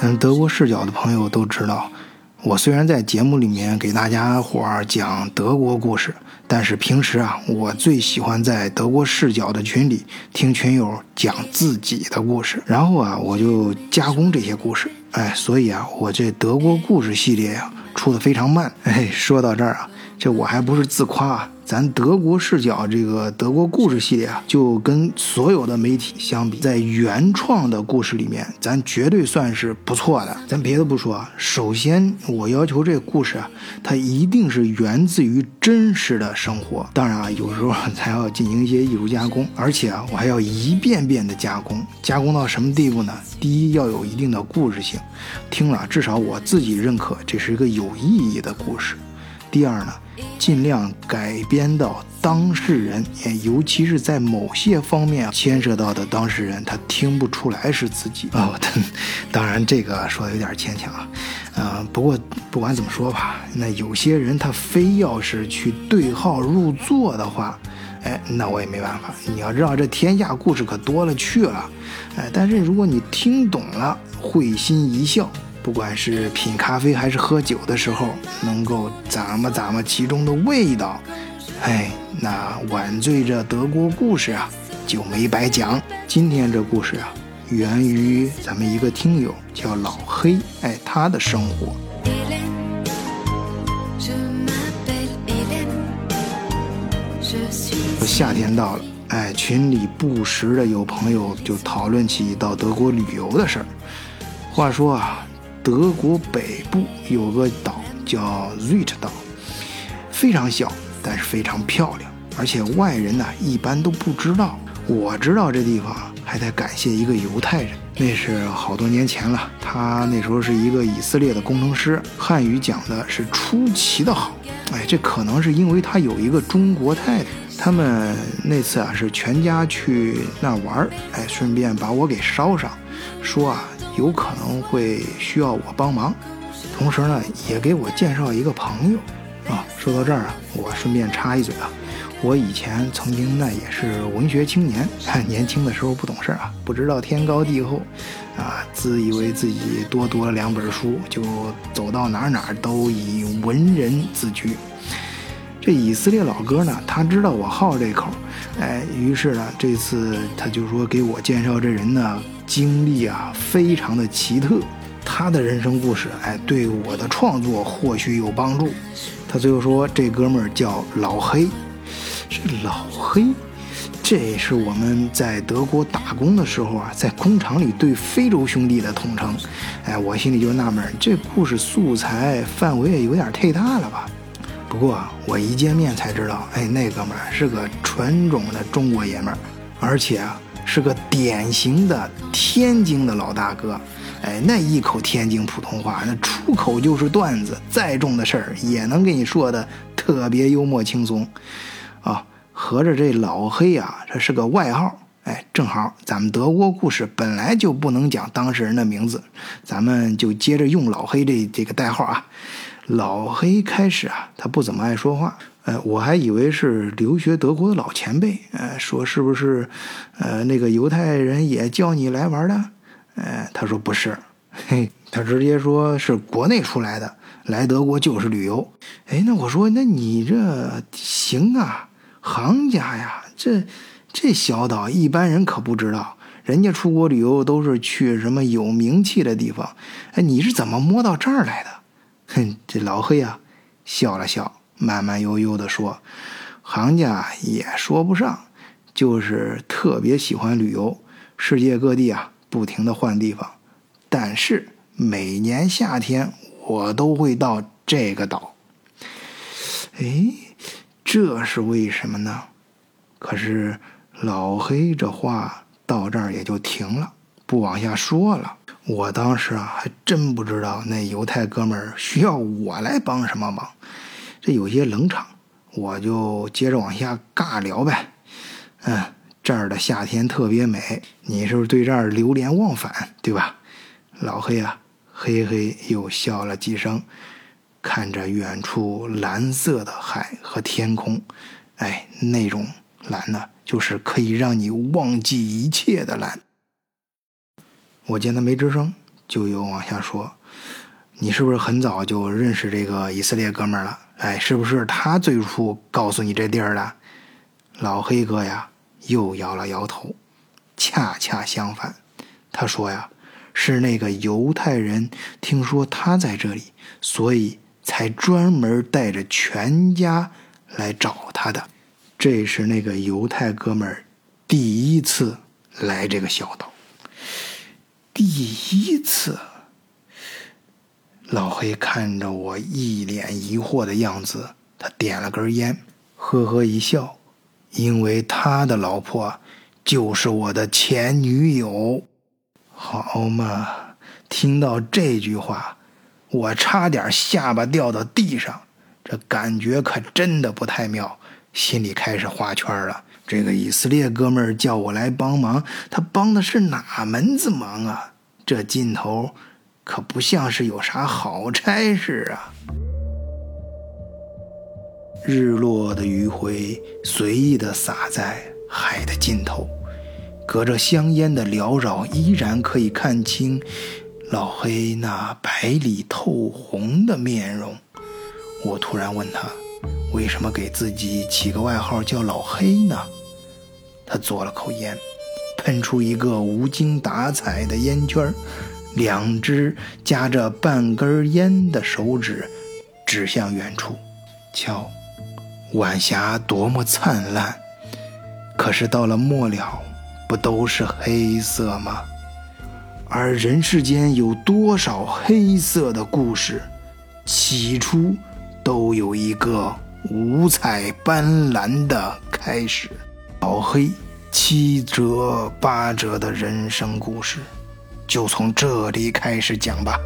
嗯，德国视角的朋友都知道，我虽然在节目里面给大家伙儿讲德国故事，但是平时啊，我最喜欢在德国视角的群里听群友讲自己的故事，然后啊，我就加工这些故事。哎，所以啊，我这德国故事系列呀，出的非常慢。哎，说到这儿啊，这我还不是自夸。咱德国视角这个德国故事系列啊，就跟所有的媒体相比，在原创的故事里面，咱绝对算是不错的。咱别的不说啊，首先我要求这故事啊，它一定是源自于真实的生活。当然啊，有时候咱要进行一些艺术加工，而且啊，我还要一遍遍的加工，加工到什么地步呢？第一，要有一定的故事性，听了至少我自己认可这是一个有意义的故事。第二呢？尽量改编到当事人，尤其是在某些方面牵涉到的当事人，他听不出来是自己哦。当然，这个说的有点牵强啊。呃，不过不管怎么说吧，那有些人他非要是去对号入座的话，哎，那我也没办法。你要知道，这天下故事可多了去了，哎，但是如果你听懂了，会心一笑。不管是品咖啡还是喝酒的时候，能够咂摸咂摸其中的味道，哎，那晚醉这德国故事啊就没白讲。今天这故事啊，源于咱们一个听友叫老黑，哎，他的生活。夏天到了，哎，群里不时的有朋友就讨论起到德国旅游的事儿。话说啊。德国北部有个岛叫 Zut 岛，非常小，但是非常漂亮，而且外人呢一般都不知道。我知道这地方还得感谢一个犹太人，那是好多年前了。他那时候是一个以色列的工程师，汉语讲的是出奇的好。哎，这可能是因为他有一个中国太太。他们那次啊是全家去那儿玩，哎，顺便把我给捎上，说啊。有可能会需要我帮忙，同时呢，也给我介绍一个朋友啊。说到这儿啊，我顺便插一嘴啊，我以前曾经那也是文学青年，年轻的时候不懂事啊，不知道天高地厚，啊，自以为自己多读了两本书，就走到哪哪都以文人自居。这以色列老哥呢，他知道我好这口，哎，于是呢，这次他就说给我介绍这人呢。经历啊，非常的奇特。他的人生故事，哎，对我的创作或许有帮助。他最后说，这哥们儿叫老黑。这老黑，这是我们在德国打工的时候啊，在工厂里对非洲兄弟的统称。哎，我心里就纳闷，这故事素材范围也有点太大了吧？不过我一见面才知道，哎，那哥们儿是个纯种的中国爷们儿，而且啊。是个典型的天津的老大哥，哎，那一口天津普通话，那出口就是段子，再重的事儿也能给你说的特别幽默轻松，啊，合着这老黑啊，这是个外号，哎，正好咱们德国故事本来就不能讲当事人的名字，咱们就接着用老黑这这个代号啊。老黑开始啊，他不怎么爱说话。呃，我还以为是留学德国的老前辈，呃，说是不是，呃，那个犹太人也叫你来玩的？呃，他说不是，嘿，他直接说是国内出来的，来德国就是旅游。哎，那我说，那你这行啊，行家呀，这这小岛一般人可不知道，人家出国旅游都是去什么有名气的地方，哎，你是怎么摸到这儿来的？哼，这老黑啊，笑了笑。慢慢悠悠地说：“行家也说不上，就是特别喜欢旅游，世界各地啊，不停地换地方。但是每年夏天我都会到这个岛。哎，这是为什么呢？可是老黑这话到这儿也就停了，不往下说了。我当时啊，还真不知道那犹太哥们儿需要我来帮什么忙。”这有些冷场，我就接着往下尬聊呗。嗯，这儿的夏天特别美，你是不是对这儿流连忘返，对吧？老黑啊，嘿嘿又笑了几声，看着远处蓝色的海和天空，哎，那种蓝呢，就是可以让你忘记一切的蓝。我见他没吱声，就又往下说：“你是不是很早就认识这个以色列哥们儿了？哎，是不是他最初告诉你这地儿的？”老黑哥呀，又摇了摇头。恰恰相反，他说呀，是那个犹太人听说他在这里，所以才专门带着全家来找他的。这是那个犹太哥们儿第一次来这个小岛。第一次，老黑看着我一脸疑惑的样子，他点了根烟，呵呵一笑，因为他的老婆。就是我的前女友，好嘛！听到这句话，我差点下巴掉到地上，这感觉可真的不太妙，心里开始画圈了。这个以色列哥们儿叫我来帮忙，他帮的是哪门子忙啊？这劲头可不像是有啥好差事啊！日落的余晖随意的洒在。海的尽头，隔着香烟的缭绕，依然可以看清老黑那白里透红的面容。我突然问他，为什么给自己起个外号叫老黑呢？他嘬了口烟，喷出一个无精打采的烟圈儿，两只夹着半根烟的手指指向远处。瞧，晚霞多么灿烂！可是到了末了，不都是黑色吗？而人世间有多少黑色的故事，起初都有一个五彩斑斓的开始。老黑七折八折的人生故事，就从这里开始讲吧。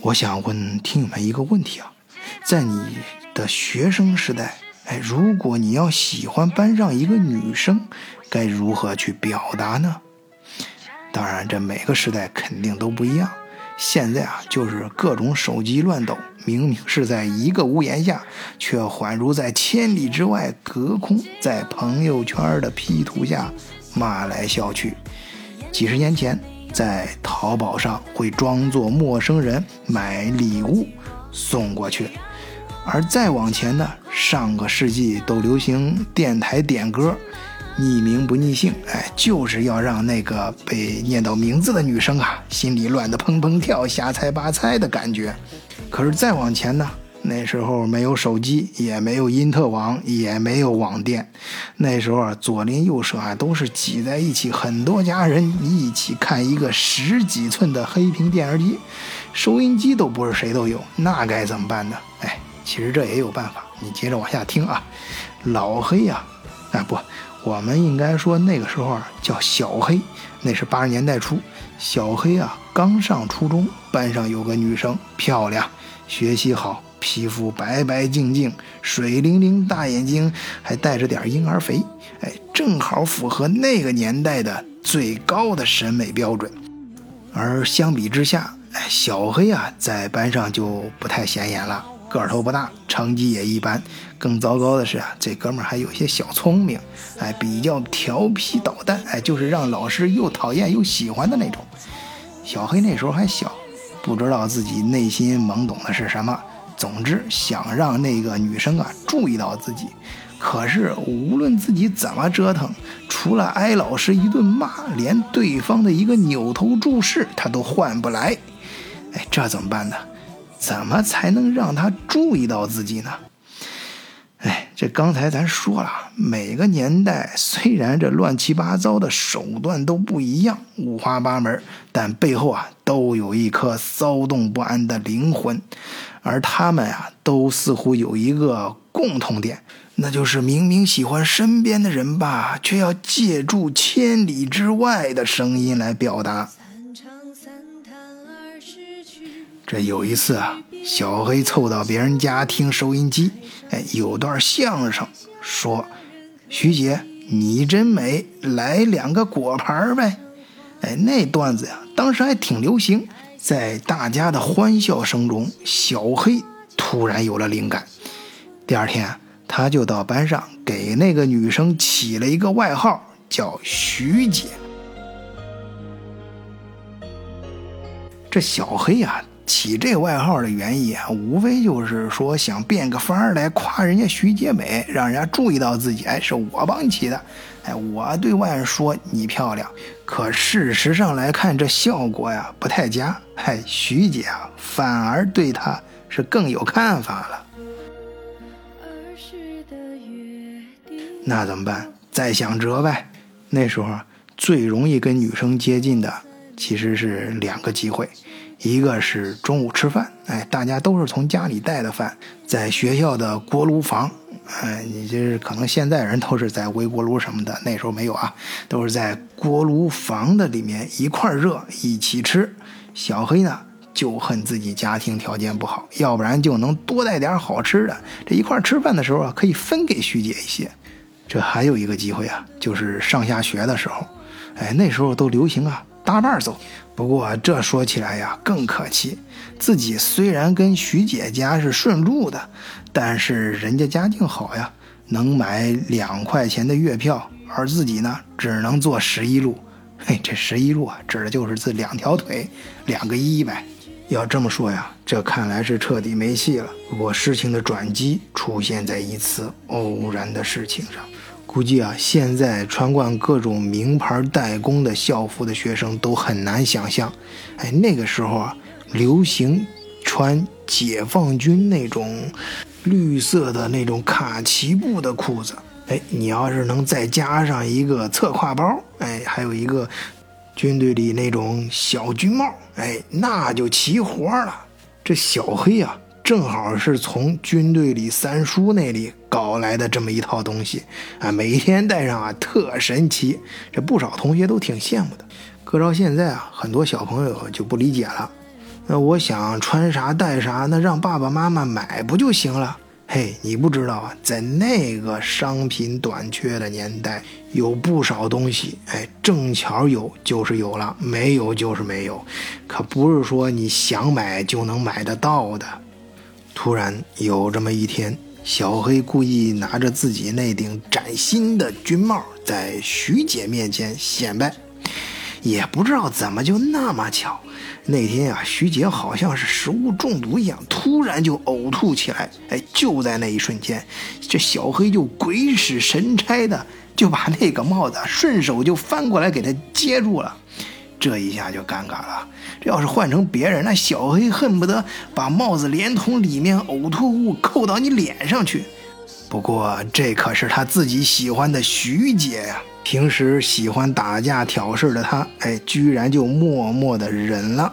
我想问听友们一个问题啊，在你的学生时代，哎，如果你要喜欢班上一个女生，该如何去表达呢？当然，这每个时代肯定都不一样。现在啊，就是各种手机乱抖，明明是在一个屋檐下，却恍如在千里之外隔空，在朋友圈的 P 图下骂来笑去。几十年前。在淘宝上会装作陌生人买礼物送过去，而再往前呢，上个世纪都流行电台点歌，匿名不匿姓，哎，就是要让那个被念到名字的女生啊，心里乱得砰砰跳，瞎猜八猜的感觉。可是再往前呢？那时候没有手机，也没有因特网，也没有网店。那时候啊，左邻右舍啊都是挤在一起，很多家人一起看一个十几寸的黑屏电视机，收音机都不是谁都有，那该怎么办呢？哎，其实这也有办法。你接着往下听啊，老黑呀，哎不，我们应该说那个时候啊叫小黑，那是八十年代初，小黑啊刚上初中，班上有个女生漂亮，学习好。皮肤白白净净，水灵灵大眼睛，还带着点婴儿肥，哎，正好符合那个年代的最高的审美标准。而相比之下，哎，小黑啊，在班上就不太显眼了，个头不大，成绩也一般。更糟糕的是啊，这哥们儿还有些小聪明，哎，比较调皮捣蛋，哎，就是让老师又讨厌又喜欢的那种。小黑那时候还小，不知道自己内心懵懂的是什么。总之，想让那个女生啊注意到自己，可是无论自己怎么折腾，除了挨老师一顿骂，连对方的一个扭头注视他都换不来。哎，这怎么办呢？怎么才能让他注意到自己呢？这刚才咱说了，每个年代虽然这乱七八糟的手段都不一样，五花八门，但背后啊都有一颗骚动不安的灵魂。而他们啊，都似乎有一个共同点，那就是明明喜欢身边的人吧，却要借助千里之外的声音来表达。这有一次啊，小黑凑到别人家听收音机，哎，有段相声，说：“徐姐，你真美，来两个果盘呗。”哎，那段子呀，当时还挺流行。在大家的欢笑声中，小黑突然有了灵感。第二天，他就到班上给那个女生起了一个外号，叫徐姐。这小黑呀，起这外号的原因啊，无非就是说想变个法儿来夸人家徐姐美，让人家注意到自己。哎，是我帮你起的。哎，我对外说你漂亮，可事实上来看，这效果呀不太佳。哎，徐姐啊，反而对他是更有看法了。那怎么办？再想辙呗。那时候最容易跟女生接近的其实是两个机会，一个是中午吃饭，哎，大家都是从家里带的饭，在学校的锅炉房，哎，你这是可能现在人都是在微波炉什么的，那时候没有啊，都是在锅炉房的里面一块热一起吃。小黑呢就恨自己家庭条件不好，要不然就能多带点好吃的，这一块吃饭的时候啊，可以分给徐姐一些。这还有一个机会啊，就是上下学的时候，哎，那时候都流行啊搭伴走。不过这说起来呀更可气，自己虽然跟徐姐家是顺路的，但是人家家境好呀，能买两块钱的月票，而自己呢只能坐十一路。嘿，这十一路啊，指的就是这两条腿，两个一呗。要这么说呀，这看来是彻底没戏了。不过事情的转机出现在一次偶然的事情上。估计啊，现在穿惯各种名牌代工的校服的学生都很难想象，哎，那个时候啊，流行穿解放军那种绿色的那种卡其布的裤子，哎，你要是能再加上一个侧挎包，哎，还有一个军队里那种小军帽，哎，那就齐活了。这小黑呀。正好是从军队里三叔那里搞来的这么一套东西啊，每天戴上啊特神奇，这不少同学都挺羡慕的。搁到现在啊，很多小朋友就不理解了。那我想穿啥戴啥，那让爸爸妈妈买不就行了？嘿，你不知道啊，在那个商品短缺的年代，有不少东西，哎，正巧有就是有了，没有就是没有，可不是说你想买就能买得到的。突然有这么一天，小黑故意拿着自己那顶崭新的军帽，在徐姐面前显摆。也不知道怎么就那么巧，那天啊，徐姐好像是食物中毒一样，突然就呕吐起来。哎，就在那一瞬间，这小黑就鬼使神差的就把那个帽子顺手就翻过来给他接住了。这一下就尴尬了。这要是换成别人，那小黑恨不得把帽子连同里面呕吐物扣到你脸上去。不过这可是他自己喜欢的徐姐呀，平时喜欢打架挑事的他，哎，居然就默默的忍了，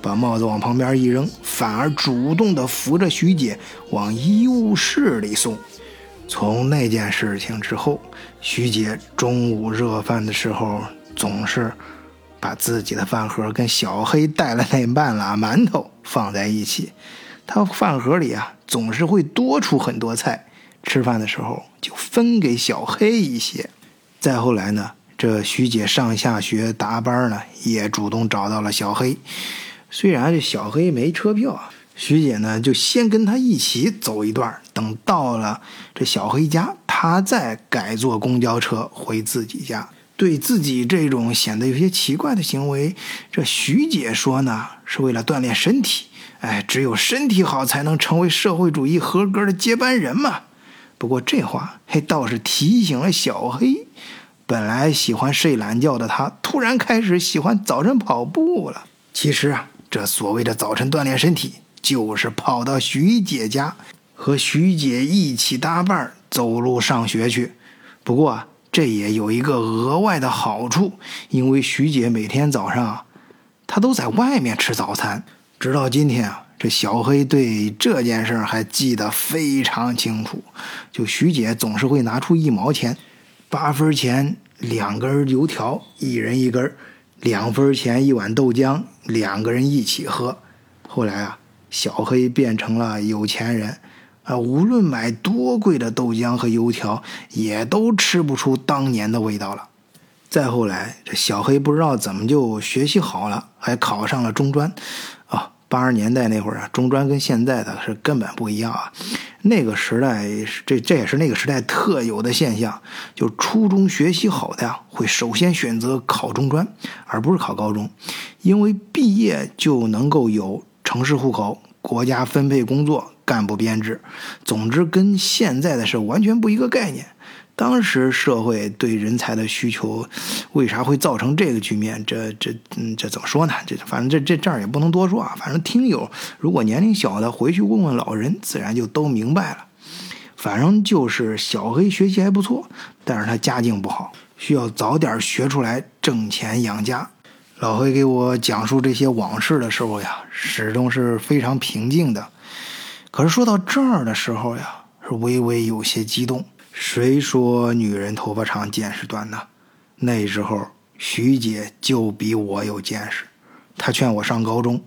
把帽子往旁边一扔，反而主动的扶着徐姐往医务室里送。从那件事情之后，徐姐中午热饭的时候总是。把自己的饭盒跟小黑带了那半拉馒头放在一起，他饭盒里啊总是会多出很多菜，吃饭的时候就分给小黑一些。再后来呢，这徐姐上下学搭班呢，也主动找到了小黑。虽然这小黑没车票啊，徐姐呢就先跟他一起走一段，等到了这小黑家，他再改坐公交车回自己家。对自己这种显得有些奇怪的行为，这徐姐说呢，是为了锻炼身体。哎，只有身体好，才能成为社会主义合格的接班人嘛。不过这话嘿倒是提醒了小黑，本来喜欢睡懒觉的他，突然开始喜欢早晨跑步了。其实啊，这所谓的早晨锻炼身体，就是跑到徐姐家，和徐姐一起搭伴走路上学去。不过啊。这也有一个额外的好处，因为徐姐每天早上，她都在外面吃早餐。直到今天啊，这小黑对这件事还记得非常清楚。就徐姐总是会拿出一毛钱，八分钱两根油条，一人一根；两分钱一碗豆浆，两个人一起喝。后来啊，小黑变成了有钱人。啊，无论买多贵的豆浆和油条，也都吃不出当年的味道了。再后来，这小黑不知道怎么就学习好了，还考上了中专。啊，八十年代那会儿啊，中专跟现在的是根本不一样啊。那个时代，这这也是那个时代特有的现象，就初中学习好的呀，会首先选择考中专，而不是考高中，因为毕业就能够有城市户口、国家分配工作、干部编制，总之跟现在的是完全不一个概念。当时社会对人才的需求，为啥会造成这个局面？这这嗯，这怎么说呢？这反正这这这儿也不能多说啊。反正听友如果年龄小的，回去问问老人，自然就都明白了。反正就是小黑学习还不错，但是他家境不好，需要早点学出来挣钱养家。老黑给我讲述这些往事的时候呀，始终是非常平静的。可是说到这儿的时候呀，是微微有些激动。谁说女人头发长见识短呢？那时候徐姐就比我有见识，她劝我上高中，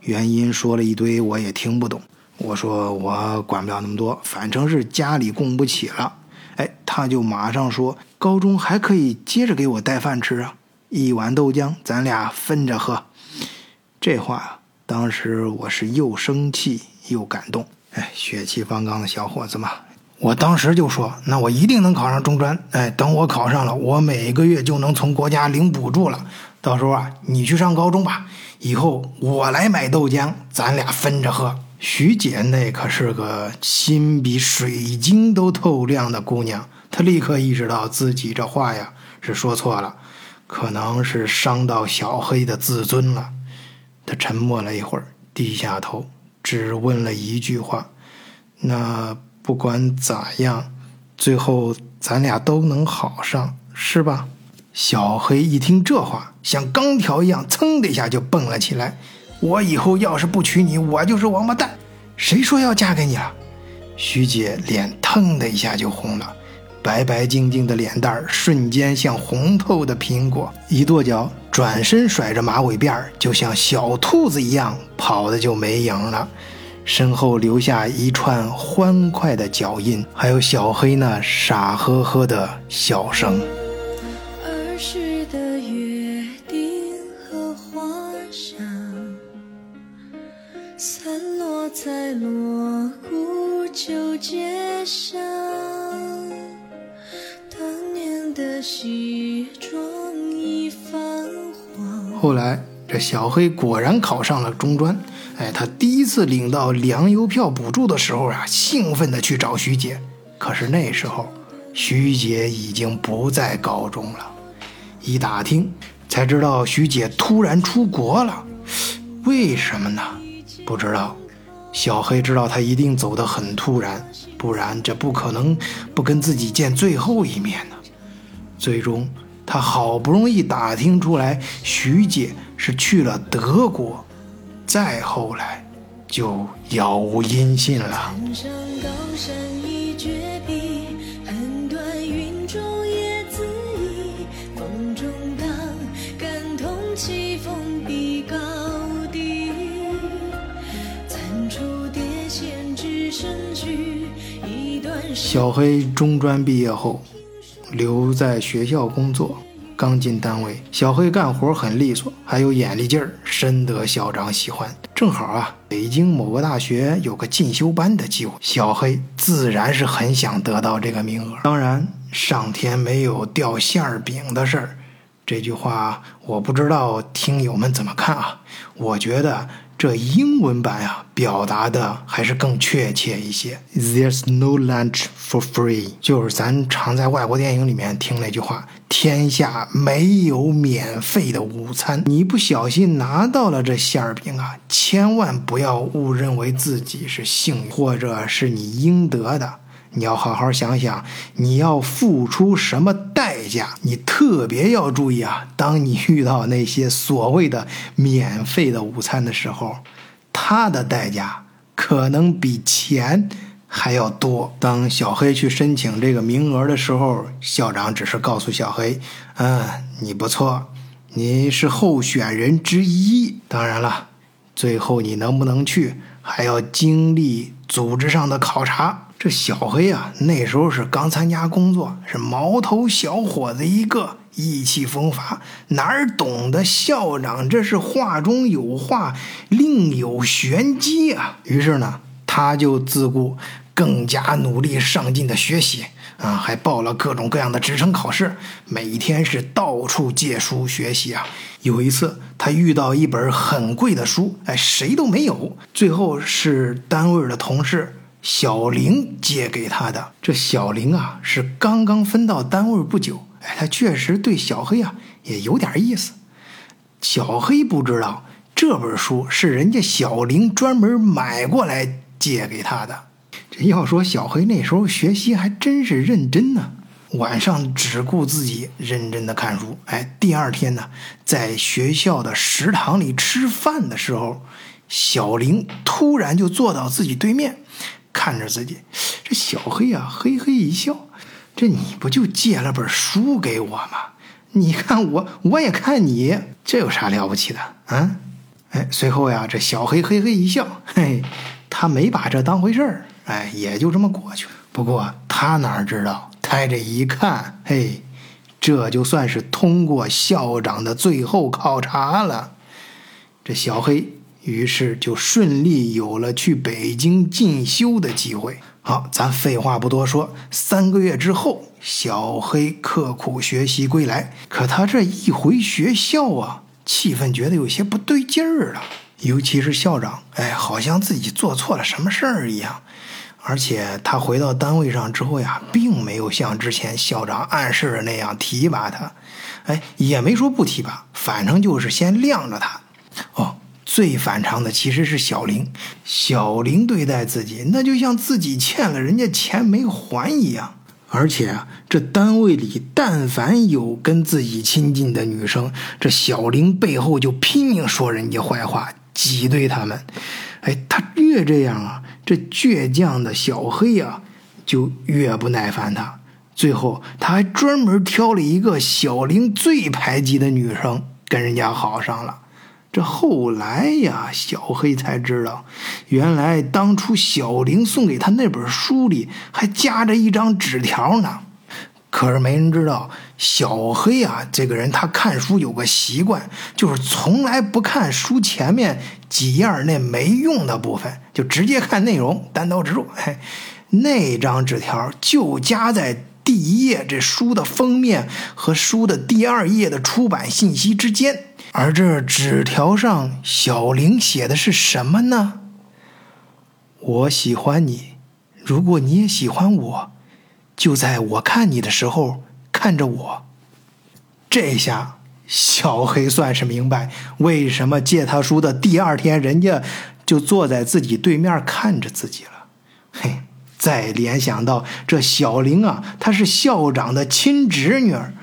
原因说了一堆，我也听不懂。我说我管不了那么多，反正是家里供不起了。哎，她就马上说高中还可以接着给我带饭吃啊，一碗豆浆咱俩分着喝。这话当时我是又生气又感动。哎，血气方刚的小伙子嘛。我当时就说：“那我一定能考上中专。哎，等我考上了，我每个月就能从国家领补助了。到时候啊，你去上高中吧，以后我来买豆浆，咱俩分着喝。”徐姐那可是个心比水晶都透亮的姑娘，她立刻意识到自己这话呀是说错了，可能是伤到小黑的自尊了。她沉默了一会儿，低下头，只问了一句话：“那？”不管咋样，最后咱俩都能好上，是吧？小黑一听这话，像钢条一样，噌的一下就蹦了起来。我以后要是不娶你，我就是王八蛋。谁说要嫁给你了？徐姐脸腾的一下就红了，白白净净的脸蛋儿瞬间像红透的苹果，一跺脚，转身甩着马尾辫儿就像小兔子一样跑的就没影了。身后留下一串欢快的脚印，还有小黑那傻呵呵的笑声。儿时的约定和花香，散落在锣鼓旧街上。当年的西装。后来，这小黑果然考上了中专。哎，他第一次领到粮油票补助的时候啊，兴奋地去找徐姐。可是那时候，徐姐已经不在高中了。一打听，才知道徐姐突然出国了。为什么呢？不知道。小黑知道他一定走得很突然，不然这不可能不跟自己见最后一面呢。最终，他好不容易打听出来，徐姐是去了德国。再后来，就杳无音信了。小黑中专毕业后，留在学校工作。刚进单位，小黑干活很利索，还有眼力劲儿，深得校长喜欢。正好啊，北京某个大学有个进修班的机会，小黑自然是很想得到这个名额。当然，上天没有掉馅儿饼的事儿，这句话我不知道听友们怎么看啊？我觉得。这英文版呀，表达的还是更确切一些。There's no lunch for free，就是咱常在外国电影里面听那句话：天下没有免费的午餐。你不小心拿到了这馅儿饼啊，千万不要误认为自己是幸运，或者是你应得的。你要好好想想，你要付出什么代价？你特别要注意啊！当你遇到那些所谓的免费的午餐的时候，它的代价可能比钱还要多。当小黑去申请这个名额的时候，校长只是告诉小黑：“嗯，你不错，你是候选人之一。当然了，最后你能不能去，还要经历组织上的考察。”这小黑啊，那时候是刚参加工作，是毛头小伙子一个，意气风发，哪儿懂得校长这是话中有话，另有玄机啊！于是呢，他就自顾更加努力上进的学习啊，还报了各种各样的职称考试，每天是到处借书学习啊。有一次，他遇到一本很贵的书，哎，谁都没有，最后是单位的同事。小玲借给他的这小玲啊，是刚刚分到单位不久。哎，他确实对小黑啊也有点意思。小黑不知道这本书是人家小玲专门买过来借给他的。这要说小黑那时候学习还真是认真呢，晚上只顾自己认真的看书。哎，第二天呢，在学校的食堂里吃饭的时候，小玲突然就坐到自己对面。看着自己，这小黑啊，嘿嘿一笑。这你不就借了本书给我吗？你看我，我也看你，这有啥了不起的啊？哎，随后呀，这小黑嘿嘿一笑，嘿，他没把这当回事儿，哎，也就这么过去了。不过他哪知道，他这一看，嘿，这就算是通过校长的最后考察了。这小黑。于是就顺利有了去北京进修的机会。好，咱废话不多说，三个月之后，小黑刻苦学习归来。可他这一回学校啊，气氛觉得有些不对劲儿了。尤其是校长，哎，好像自己做错了什么事儿一样。而且他回到单位上之后呀，并没有像之前校长暗示的那样提拔他，哎，也没说不提拔，反正就是先晾着他。哦。最反常的其实是小玲，小玲对待自己那就像自己欠了人家钱没还一样。而且啊，这单位里但凡有跟自己亲近的女生，这小玲背后就拼命说人家坏话，挤兑他们。哎，他越这样啊，这倔强的小黑啊就越不耐烦他。最后他还专门挑了一个小玲最排挤的女生跟人家好上了。这后来呀，小黑才知道，原来当初小玲送给他那本书里还夹着一张纸条呢。可是没人知道，小黑啊，这个人他看书有个习惯，就是从来不看书前面几页那没用的部分，就直接看内容，单刀直入。哎，那张纸条就夹在第一页这书的封面和书的第二页的出版信息之间。而这纸条上，小玲写的是什么呢？我喜欢你，如果你也喜欢我，就在我看你的时候看着我。这下小黑算是明白，为什么借他书的第二天，人家就坐在自己对面看着自己了。嘿，再联想到这小玲啊，她是校长的亲侄女儿。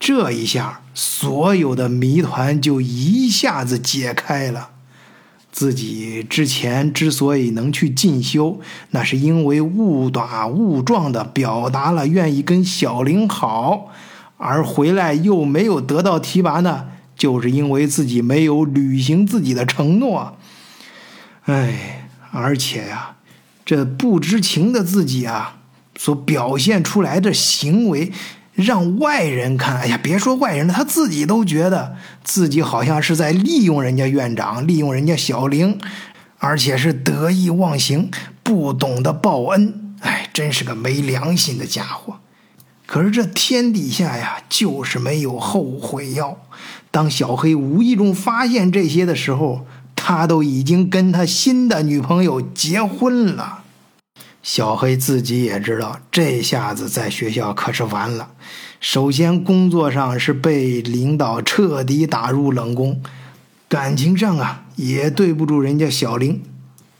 这一下，所有的谜团就一下子解开了。自己之前之所以能去进修，那是因为误打误撞的表达了愿意跟小玲好，而回来又没有得到提拔呢，就是因为自己没有履行自己的承诺。哎，而且呀，这不知情的自己啊，所表现出来的行为。让外人看，哎呀，别说外人了，他自己都觉得自己好像是在利用人家院长，利用人家小玲，而且是得意忘形，不懂得报恩，哎，真是个没良心的家伙。可是这天底下呀，就是没有后悔药。当小黑无意中发现这些的时候，他都已经跟他新的女朋友结婚了。小黑自己也知道，这下子在学校可是完了。首先，工作上是被领导彻底打入冷宫；感情上啊，也对不住人家小玲，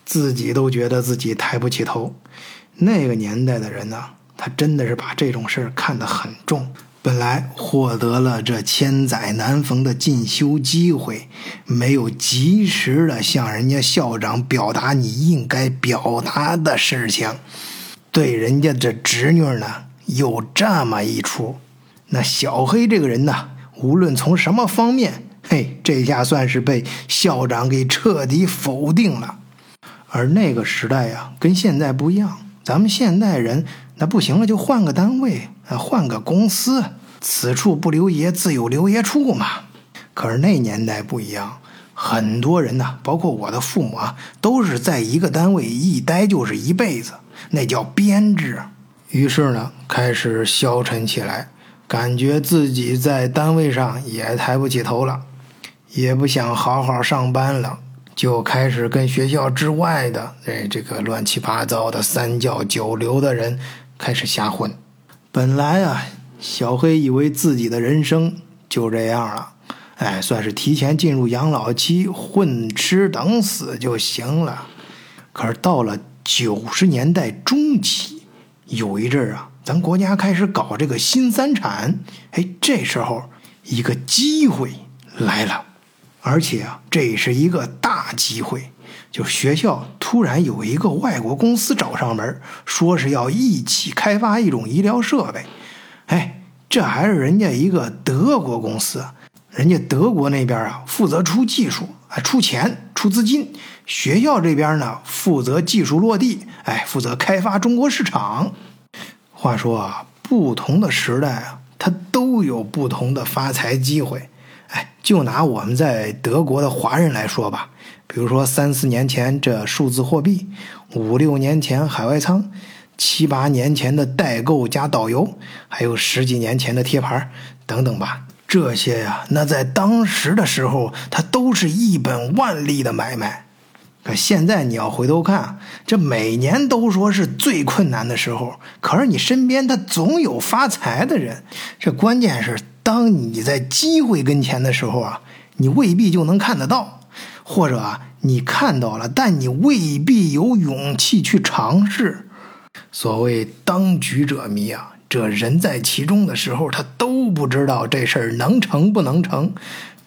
自己都觉得自己抬不起头。那个年代的人呢，他真的是把这种事儿看得很重。本来获得了这千载难逢的进修机会，没有及时的向人家校长表达你应该表达的事情，对人家这侄女呢有这么一出，那小黑这个人呢，无论从什么方面，嘿，这下算是被校长给彻底否定了。而那个时代呀，跟现在不一样，咱们现代人那不行了就换个单位。换个公司，此处不留爷，自有留爷处嘛。可是那年代不一样，很多人呐，包括我的父母啊，都是在一个单位一待就是一辈子，那叫编制。于是呢，开始消沉起来，感觉自己在单位上也抬不起头了，也不想好好上班了，就开始跟学校之外的哎这个乱七八糟的三教九流的人开始瞎混。本来啊，小黑以为自己的人生就这样了，哎，算是提前进入养老期，混吃等死就行了。可是到了九十年代中期。有一阵儿啊，咱国家开始搞这个新三产，哎，这时候一个机会来了，而且啊，这是一个大机会，就学校突然有一个外国公司找上门，说是要一起开发一种医疗设备，哎，这还是人家一个德国公司，人家德国那边啊负责出技术，哎，出钱出资金。学校这边呢，负责技术落地，哎，负责开发中国市场。话说啊，不同的时代啊，它都有不同的发财机会。哎，就拿我们在德国的华人来说吧，比如说三四年前这数字货币，五六年前海外仓，七八年前的代购加导游，还有十几年前的贴牌等等吧。这些呀，那在当时的时候，它都是一本万利的买卖。可现在你要回头看，这每年都说是最困难的时候，可是你身边他总有发财的人。这关键是，当你在机会跟前的时候啊，你未必就能看得到，或者啊，你看到了，但你未必有勇气去尝试。所谓当局者迷啊，这人在其中的时候，他都不知道这事儿能成不能成，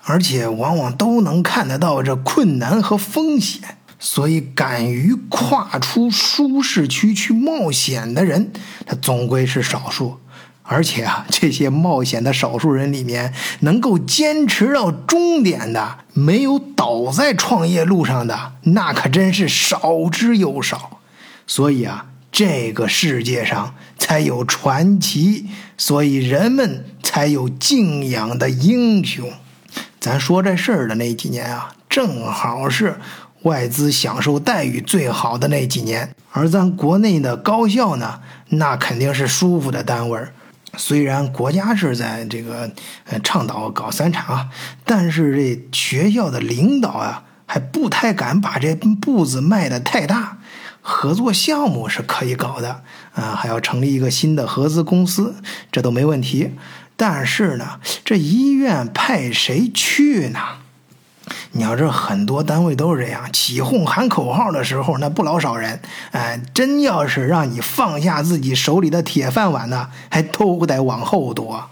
而且往往都能看得到这困难和风险。所以，敢于跨出舒适区去冒险的人，他总归是少数。而且啊，这些冒险的少数人里面，能够坚持到终点的，没有倒在创业路上的，那可真是少之又少。所以啊，这个世界上才有传奇，所以人们才有敬仰的英雄。咱说这事儿的那几年啊，正好是。外资享受待遇最好的那几年，而咱国内的高校呢，那肯定是舒服的单位儿虽然国家是在这个呃倡导搞三产啊，但是这学校的领导啊，还不太敢把这步子迈得太大。合作项目是可以搞的啊，还要成立一个新的合资公司，这都没问题。但是呢，这医院派谁去呢？你要知道，很多单位都是这样，起哄喊口号的时候，那不老少人。哎，真要是让你放下自己手里的铁饭碗呢，还都得往后躲。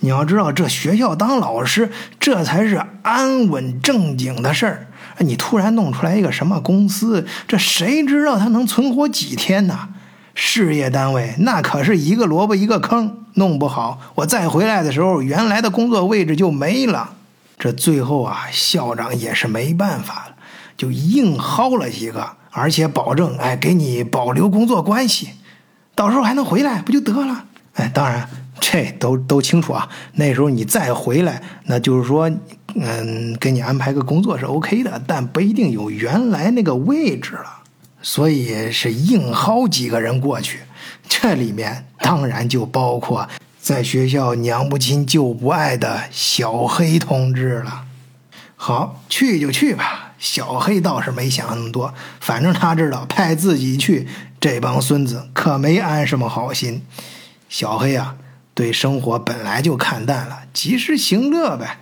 你要知道，这学校当老师，这才是安稳正经的事儿。你突然弄出来一个什么公司，这谁知道他能存活几天呢？事业单位那可是一个萝卜一个坑，弄不好我再回来的时候，原来的工作位置就没了。这最后啊，校长也是没办法了，就硬薅了几个，而且保证哎，给你保留工作关系，到时候还能回来，不就得了？哎，当然这都都清楚啊。那时候你再回来，那就是说，嗯，给你安排个工作是 OK 的，但不一定有原来那个位置了。所以是硬薅几个人过去，这里面当然就包括。在学校娘不亲舅不爱的小黑同志了，好去就去吧。小黑倒是没想那么多，反正他知道派自己去，这帮孙子可没安什么好心。小黑啊，对生活本来就看淡了，及时行乐呗。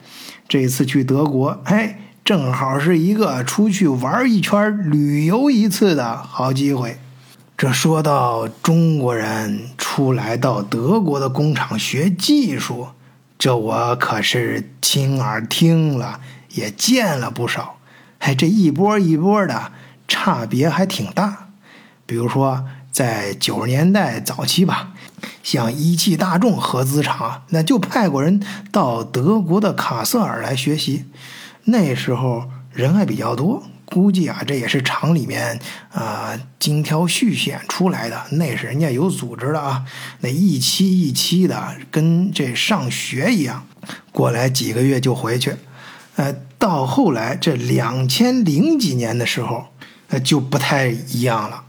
这次去德国，哎，正好是一个出去玩一圈、旅游一次的好机会。这说到中国人出来到德国的工厂学技术，这我可是亲耳听了，也见了不少。哎，这一波一波的差别还挺大。比如说，在九十年代早期吧，像一汽大众合资厂，那就派过人到德国的卡塞尔来学习。那时候人还比较多。估计啊，这也是厂里面啊精挑细选出来的，那是人家有组织的啊，那一期一期的，跟这上学一样，过来几个月就回去。呃，到后来这两千零几年的时候，呃就不太一样了。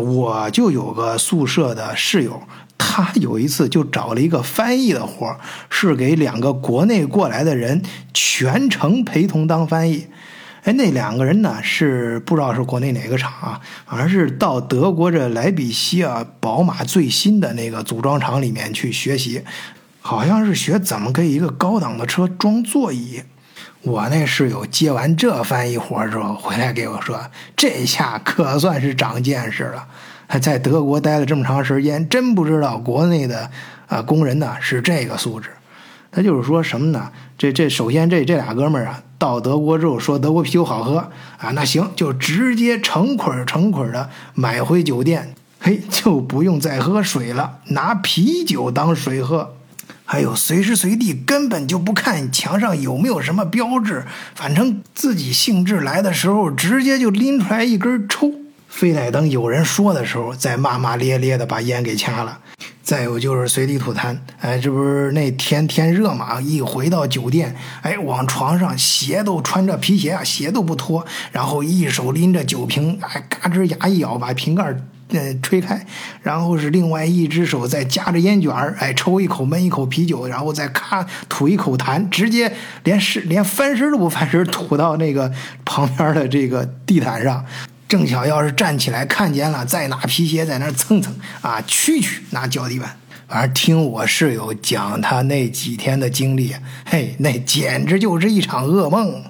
我就有个宿舍的室友，他有一次就找了一个翻译的活是给两个国内过来的人全程陪同当翻译。哎，那两个人呢是不知道是国内哪个厂啊，反正是到德国这莱比锡啊，宝马最新的那个组装厂里面去学习，好像是学怎么给一个高档的车装座椅。我那室友接完这翻译活之后回来给我说，这下可算是长见识了。他在德国待了这么长时间，真不知道国内的啊工人呢是这个素质。他就是说什么呢？这这首先这这俩哥们儿啊。到德国之后说德国啤酒好喝啊，那行就直接成捆成捆的买回酒店，嘿，就不用再喝水了，拿啤酒当水喝。还有随时随地根本就不看墙上有没有什么标志，反正自己兴致来的时候直接就拎出来一根抽，非得等有人说的时候再骂骂咧咧的把烟给掐了。再有就是随地吐痰，哎，这不是那天天热嘛？一回到酒店，哎，往床上鞋都穿着皮鞋啊，鞋都不脱，然后一手拎着酒瓶，哎，嘎吱牙一咬，把瓶盖呃吹开，然后是另外一只手在夹着烟卷儿，哎，抽一口闷一口啤酒，然后再咔吐一口痰，直接连是连翻身都不翻身，吐到那个旁边的这个地毯上。正巧要是站起来看见了，再拿皮鞋在那蹭蹭啊，蛐蛐拿脚底板。反正听我室友讲他那几天的经历，嘿，那简直就是一场噩梦。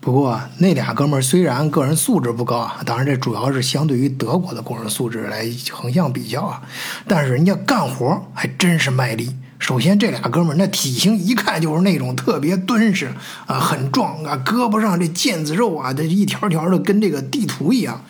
不过那俩哥们儿虽然个人素质不高啊，当然这主要是相对于德国的工人素质来横向比较啊，但是人家干活还真是卖力。首先，这俩哥们儿那体型一看就是那种特别敦实啊，很壮啊，胳膊上这腱子肉啊，这一条条的跟这个地图一样。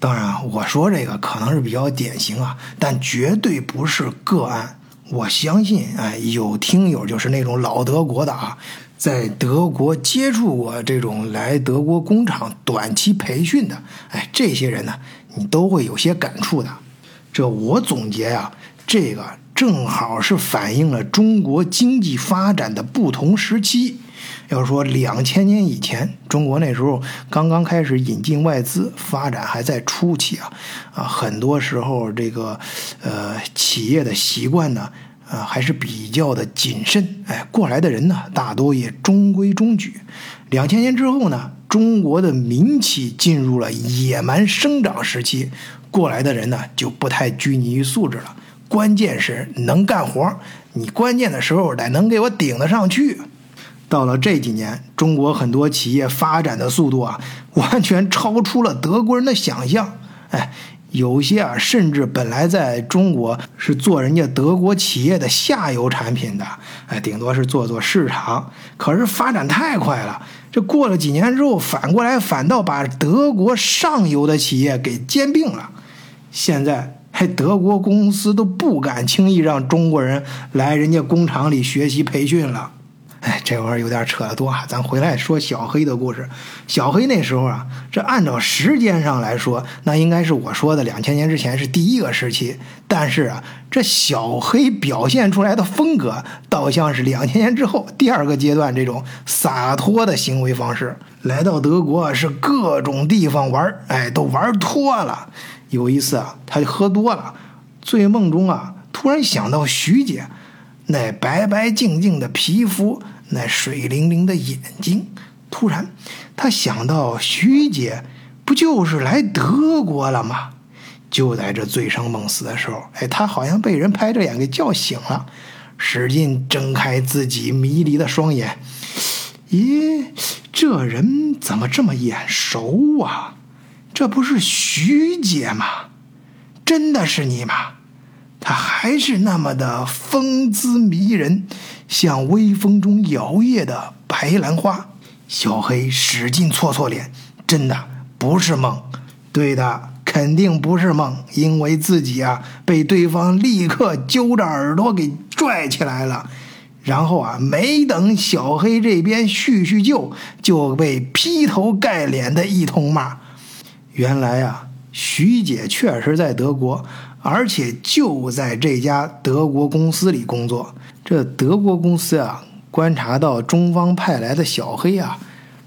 当然，我说这个可能是比较典型啊，但绝对不是个案。我相信，哎，有听友就是那种老德国的啊，在德国接触过这种来德国工厂短期培训的，哎，这些人呢，你都会有些感触的。这我总结呀，这个。正好是反映了中国经济发展的不同时期。要说两千年以前，中国那时候刚刚开始引进外资，发展还在初期啊，啊，很多时候这个呃企业的习惯呢，啊还是比较的谨慎。哎，过来的人呢，大多也中规中矩。两千年之后呢，中国的民企进入了野蛮生长时期，过来的人呢就不太拘泥于素质了。关键是能干活，你关键的时候得能给我顶得上去。到了这几年，中国很多企业发展的速度啊，完全超出了德国人的想象。哎，有些啊，甚至本来在中国是做人家德国企业的下游产品的，哎，顶多是做做市场。可是发展太快了，这过了几年之后，反过来反倒把德国上游的企业给兼并了。现在。还德国公司都不敢轻易让中国人来人家工厂里学习培训了。哎，这玩意儿有点扯得多啊！咱回来说小黑的故事。小黑那时候啊，这按照时间上来说，那应该是我说的两千年之前是第一个时期。但是啊，这小黑表现出来的风格，倒像是两千年之后第二个阶段这种洒脱的行为方式。来到德国是各种地方玩，哎，都玩脱了。有一次啊，他就喝多了，醉梦中啊，突然想到徐姐，那白白净净的皮肤，那水灵灵的眼睛。突然，他想到徐姐不就是来德国了吗？就在这醉生梦死的时候，哎，他好像被人拍着眼给叫醒了，使劲睁开自己迷离的双眼。咦，这人怎么这么眼熟啊？这不是徐姐吗？真的是你吗？他还是那么的风姿迷人，像微风中摇曳的白兰花。小黑使劲搓搓脸，真的不是梦。对的，肯定不是梦，因为自己啊被对方立刻揪着耳朵给拽起来了，然后啊没等小黑这边叙叙旧，就被劈头盖脸的一通骂。原来啊，徐姐确实在德国，而且就在这家德国公司里工作。这德国公司啊，观察到中方派来的小黑啊，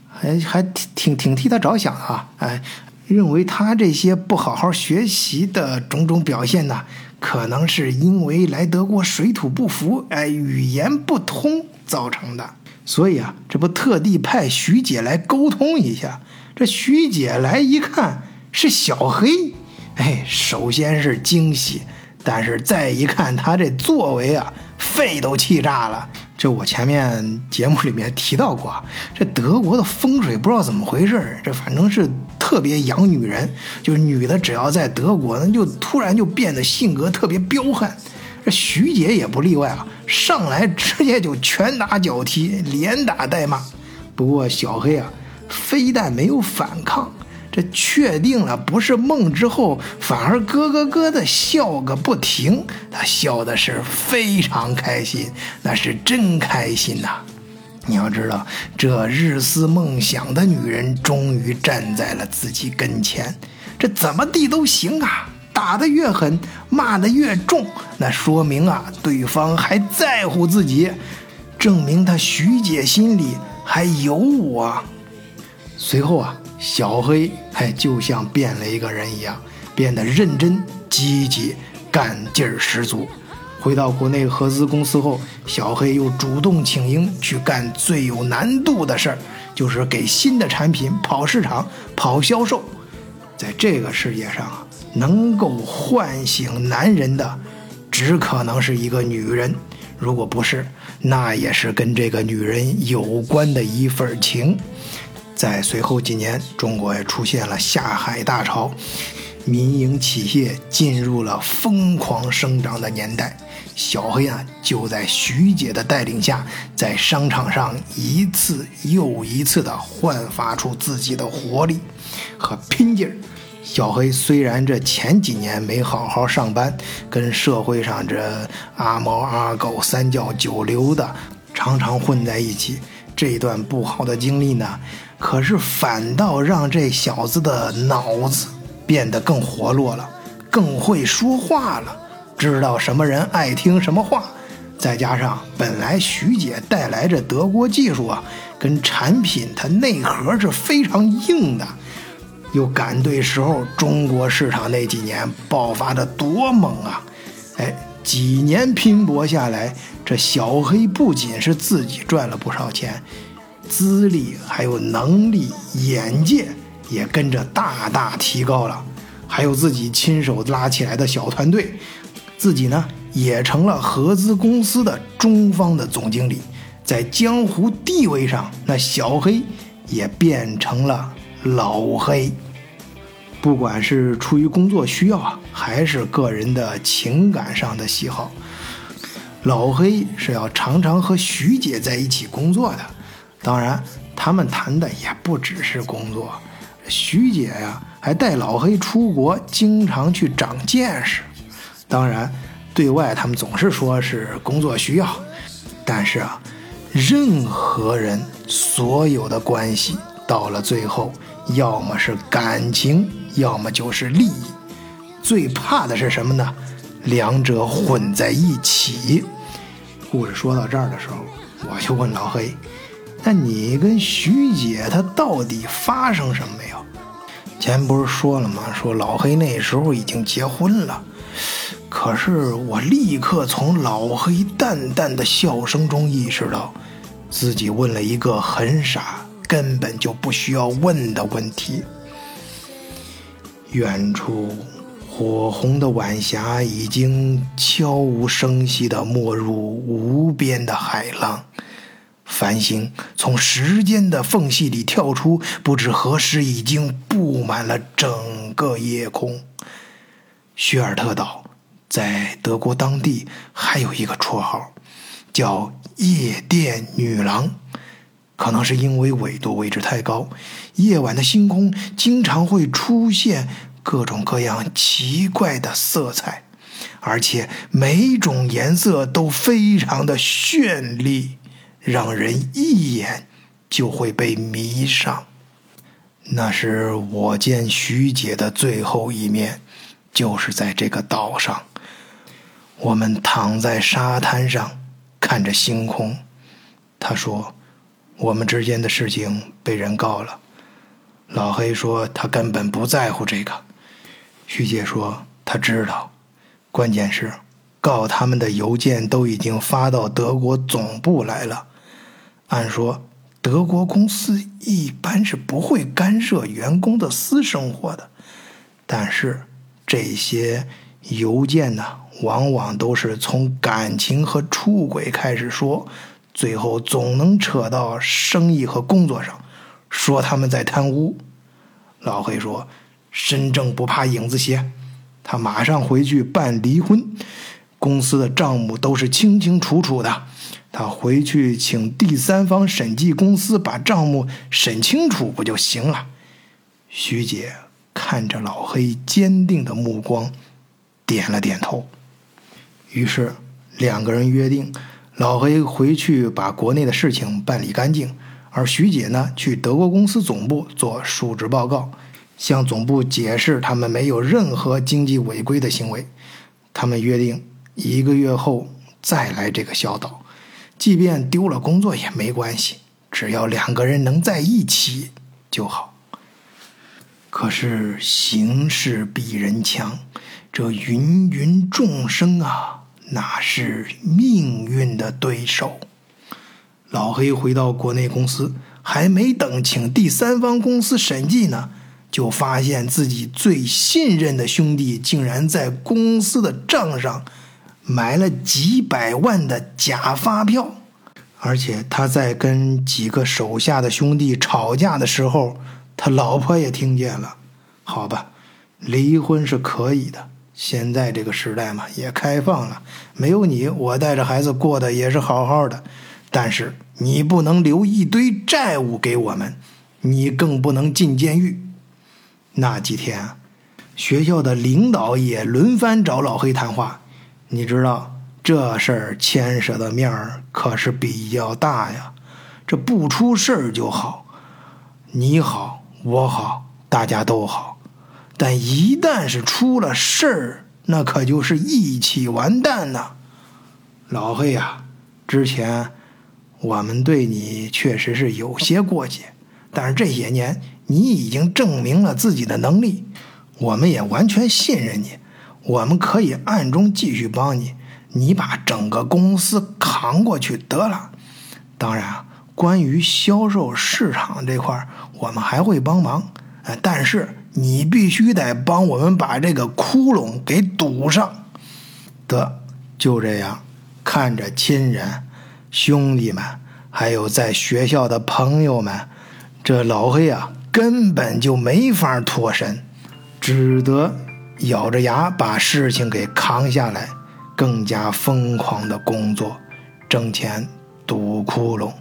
还还挺挺替他着想啊，哎，认为他这些不好好学习的种种表现呢，可能是因为来德国水土不服，哎，语言不通造成的。所以啊，这不特地派徐姐来沟通一下。这徐姐来一看是小黑，哎，首先是惊喜，但是再一看他这作为啊，肺都气炸了。这我前面节目里面提到过啊，这德国的风水不知道怎么回事，这反正是特别养女人，就是女的只要在德国，那就突然就变得性格特别彪悍。这徐姐也不例外啊，上来直接就拳打脚踢，连打带骂。不过小黑啊。非但没有反抗，这确定了不是梦之后，反而咯咯咯的笑个不停。他笑的是非常开心，那是真开心呐！你要知道，这日思梦想的女人终于站在了自己跟前，这怎么地都行啊！打得越狠，骂得越重，那说明啊，对方还在乎自己，证明他徐姐心里还有我。随后啊，小黑哎，就像变了一个人一样，变得认真、积极、干劲儿十足。回到国内合资公司后，小黑又主动请缨去干最有难度的事儿，就是给新的产品跑市场、跑销售。在这个世界上啊，能够唤醒男人的，只可能是一个女人。如果不是，那也是跟这个女人有关的一份情。在随后几年，中国也出现了下海大潮，民营企业进入了疯狂生长的年代。小黑啊，就在徐姐的带领下，在商场上一次又一次地焕发出自己的活力和拼劲儿。小黑虽然这前几年没好好上班，跟社会上这阿猫阿狗、三教九流的常常混在一起，这段不好的经历呢。可是反倒让这小子的脑子变得更活络了，更会说话了，知道什么人爱听什么话。再加上本来徐姐带来这德国技术啊，跟产品它内核是非常硬的，又赶对时候中国市场那几年爆发的多猛啊！哎，几年拼搏下来，这小黑不仅是自己赚了不少钱。资历还有能力、眼界也跟着大大提高了，还有自己亲手拉起来的小团队，自己呢也成了合资公司的中方的总经理，在江湖地位上，那小黑也变成了老黑。不管是出于工作需要啊，还是个人的情感上的喜好，老黑是要常常和徐姐在一起工作的。当然，他们谈的也不只是工作。徐姐呀，还带老黑出国，经常去长见识。当然，对外他们总是说是工作需要。但是啊，任何人所有的关系到了最后，要么是感情，要么就是利益。最怕的是什么呢？两者混在一起。故事说到这儿的时候，我就问老黑。那你跟徐姐她到底发生什么没有？前不是说了吗？说老黑那时候已经结婚了。可是我立刻从老黑淡淡的笑声中意识到，自己问了一个很傻、根本就不需要问的问题。远处火红的晚霞已经悄无声息地没入无边的海浪。繁星从时间的缝隙里跳出，不知何时已经布满了整个夜空。薛尔特岛在德国当地还有一个绰号，叫“夜店女郎”，可能是因为纬度位置太高，夜晚的星空经常会出现各种各样奇怪的色彩，而且每种颜色都非常的绚丽。让人一眼就会被迷上。那是我见徐姐的最后一面，就是在这个岛上。我们躺在沙滩上，看着星空。他说：“我们之间的事情被人告了。”老黑说：“他根本不在乎这个。”徐姐说：“他知道，关键是告他们的邮件都已经发到德国总部来了。按说，德国公司一般是不会干涉员工的私生活的，但是这些邮件呢？”往往都是从感情和出轨开始说，最后总能扯到生意和工作上，说他们在贪污。老黑说：“身正不怕影子斜。”他马上回去办离婚，公司的账目都是清清楚楚的。他回去请第三方审计公司把账目审清楚不就行了？徐姐看着老黑坚定的目光，点了点头。于是，两个人约定，老黑回去把国内的事情办理干净，而徐姐呢，去德国公司总部做述职报告，向总部解释他们没有任何经济违规的行为。他们约定一个月后再来这个小岛，即便丢了工作也没关系，只要两个人能在一起就好。可是形势比人强，这芸芸众生啊！那是命运的对手。老黑回到国内公司，还没等请第三方公司审计呢，就发现自己最信任的兄弟竟然在公司的账上买了几百万的假发票，而且他在跟几个手下的兄弟吵架的时候，他老婆也听见了。好吧，离婚是可以的。现在这个时代嘛，也开放了。没有你，我带着孩子过得也是好好的。但是你不能留一堆债务给我们，你更不能进监狱。那几天，学校的领导也轮番找老黑谈话。你知道这事儿牵涉的面儿可是比较大呀。这不出事儿就好，你好，我好，大家都好。但一旦是出了事儿，那可就是一起完蛋呐！老黑呀，之前我们对你确实是有些过节，但是这些年你已经证明了自己的能力，我们也完全信任你，我们可以暗中继续帮你，你把整个公司扛过去得了。当然，关于销售市场这块我们还会帮忙，哎但是。你必须得帮我们把这个窟窿给堵上。得，就这样，看着亲人、兄弟们，还有在学校的朋友们，这老黑啊，根本就没法脱身，只得咬着牙把事情给扛下来，更加疯狂的工作，挣钱堵窟窿。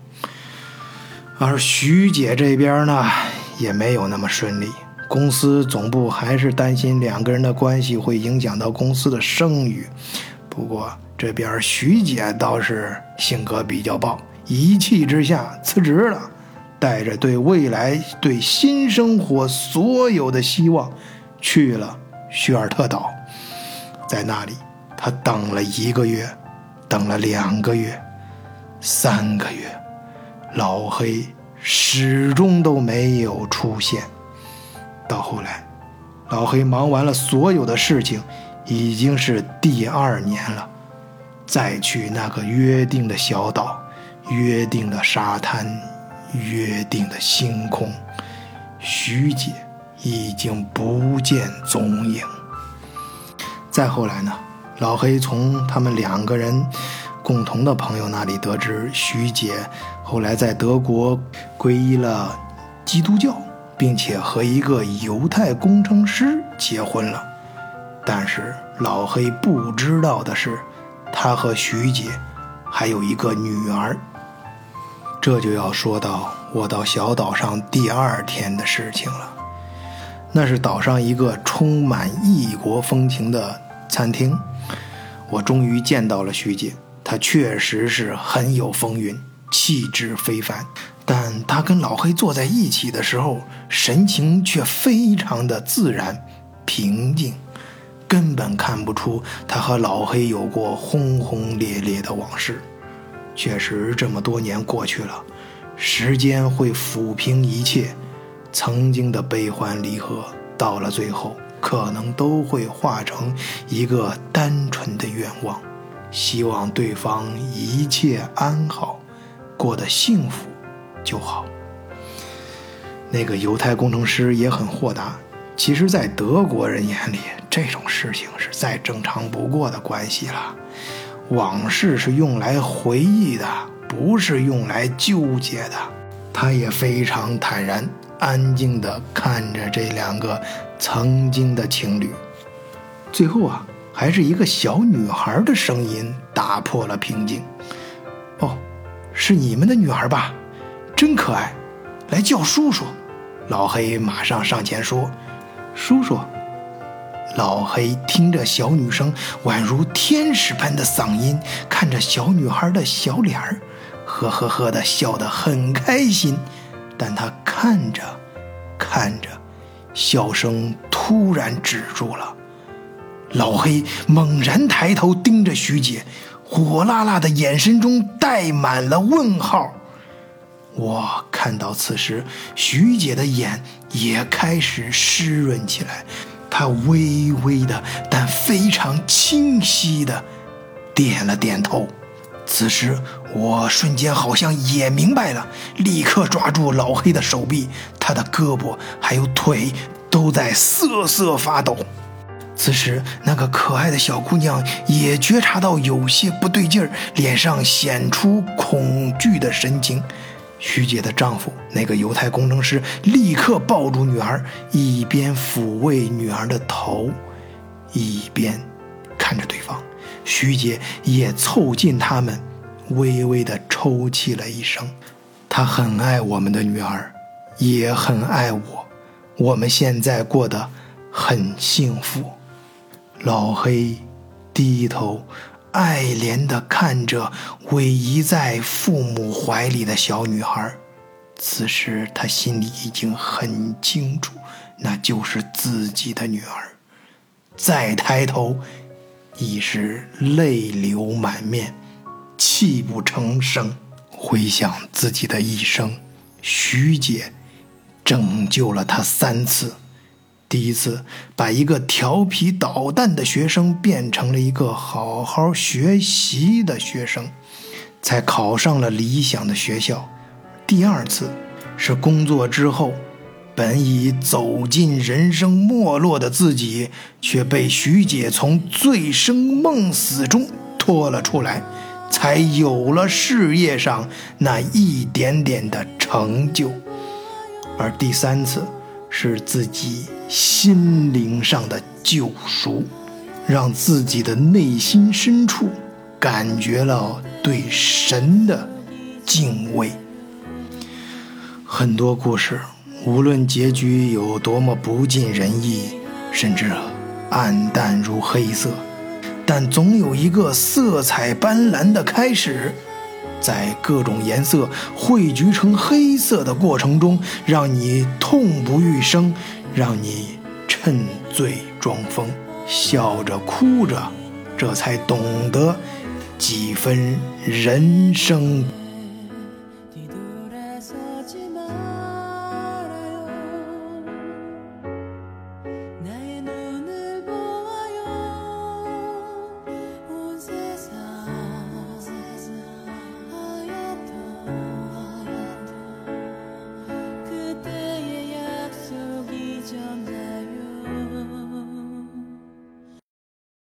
而徐姐这边呢，也没有那么顺利。公司总部还是担心两个人的关系会影响到公司的声誉。不过这边徐姐倒是性格比较暴，一气之下辞职了，带着对未来、对新生活所有的希望，去了叙尔特岛。在那里，他等了一个月，等了两个月，三个月，老黑始终都没有出现。到后来，老黑忙完了所有的事情，已经是第二年了。再去那个约定的小岛、约定的沙滩、约定的星空，徐姐已经不见踪影。再后来呢，老黑从他们两个人共同的朋友那里得知，徐姐后来在德国皈依了基督教。并且和一个犹太工程师结婚了，但是老黑不知道的是，他和徐姐还有一个女儿。这就要说到我到小岛上第二天的事情了。那是岛上一个充满异国风情的餐厅，我终于见到了徐姐，她确实是很有风韵，气质非凡。但她跟老黑坐在一起的时候，神情却非常的自然、平静，根本看不出他和老黑有过轰轰烈烈的往事。确实，这么多年过去了，时间会抚平一切，曾经的悲欢离合，到了最后，可能都会化成一个单纯的愿望，希望对方一切安好，过得幸福就好。那个犹太工程师也很豁达，其实，在德国人眼里，这种事情是再正常不过的关系了。往事是用来回忆的，不是用来纠结的。他也非常坦然、安静地看着这两个曾经的情侣。最后啊，还是一个小女孩的声音打破了平静：“哦，是你们的女儿吧？真可爱，来叫叔叔。”老黑马上上前说：“叔叔。”老黑听着小女生宛如天使般的嗓音，看着小女孩的小脸儿，呵呵呵的笑得很开心。但他看着看着，笑声突然止住了。老黑猛然抬头盯着徐姐，火辣辣的眼神中带满了问号。我看到此时，徐姐的眼也开始湿润起来。她微微的，但非常清晰的点了点头。此时，我瞬间好像也明白了，立刻抓住老黑的手臂，他的胳膊还有腿都在瑟瑟发抖。此时，那个可爱的小姑娘也觉察到有些不对劲儿，脸上显出恐惧的神情。徐姐的丈夫，那个犹太工程师，立刻抱住女儿，一边抚慰女儿的头，一边看着对方。徐姐也凑近他们，微微的抽泣了一声。她很爱我们的女儿，也很爱我。我们现在过得很幸福。老黑低头。爱怜地看着偎依在父母怀里的小女孩，此时他心里已经很清楚，那就是自己的女儿。再抬头，已是泪流满面，泣不成声。回想自己的一生，徐姐拯救了他三次。第一次把一个调皮捣蛋的学生变成了一个好好学习的学生，才考上了理想的学校。第二次是工作之后，本已走进人生没落的自己，却被徐姐从醉生梦死中拖了出来，才有了事业上那一点点的成就。而第三次。是自己心灵上的救赎，让自己的内心深处感觉了对神的敬畏。很多故事，无论结局有多么不尽人意，甚至暗淡如黑色，但总有一个色彩斑斓的开始。在各种颜色汇聚成黑色的过程中，让你痛不欲生，让你趁醉装疯，笑着哭着，这才懂得几分人生。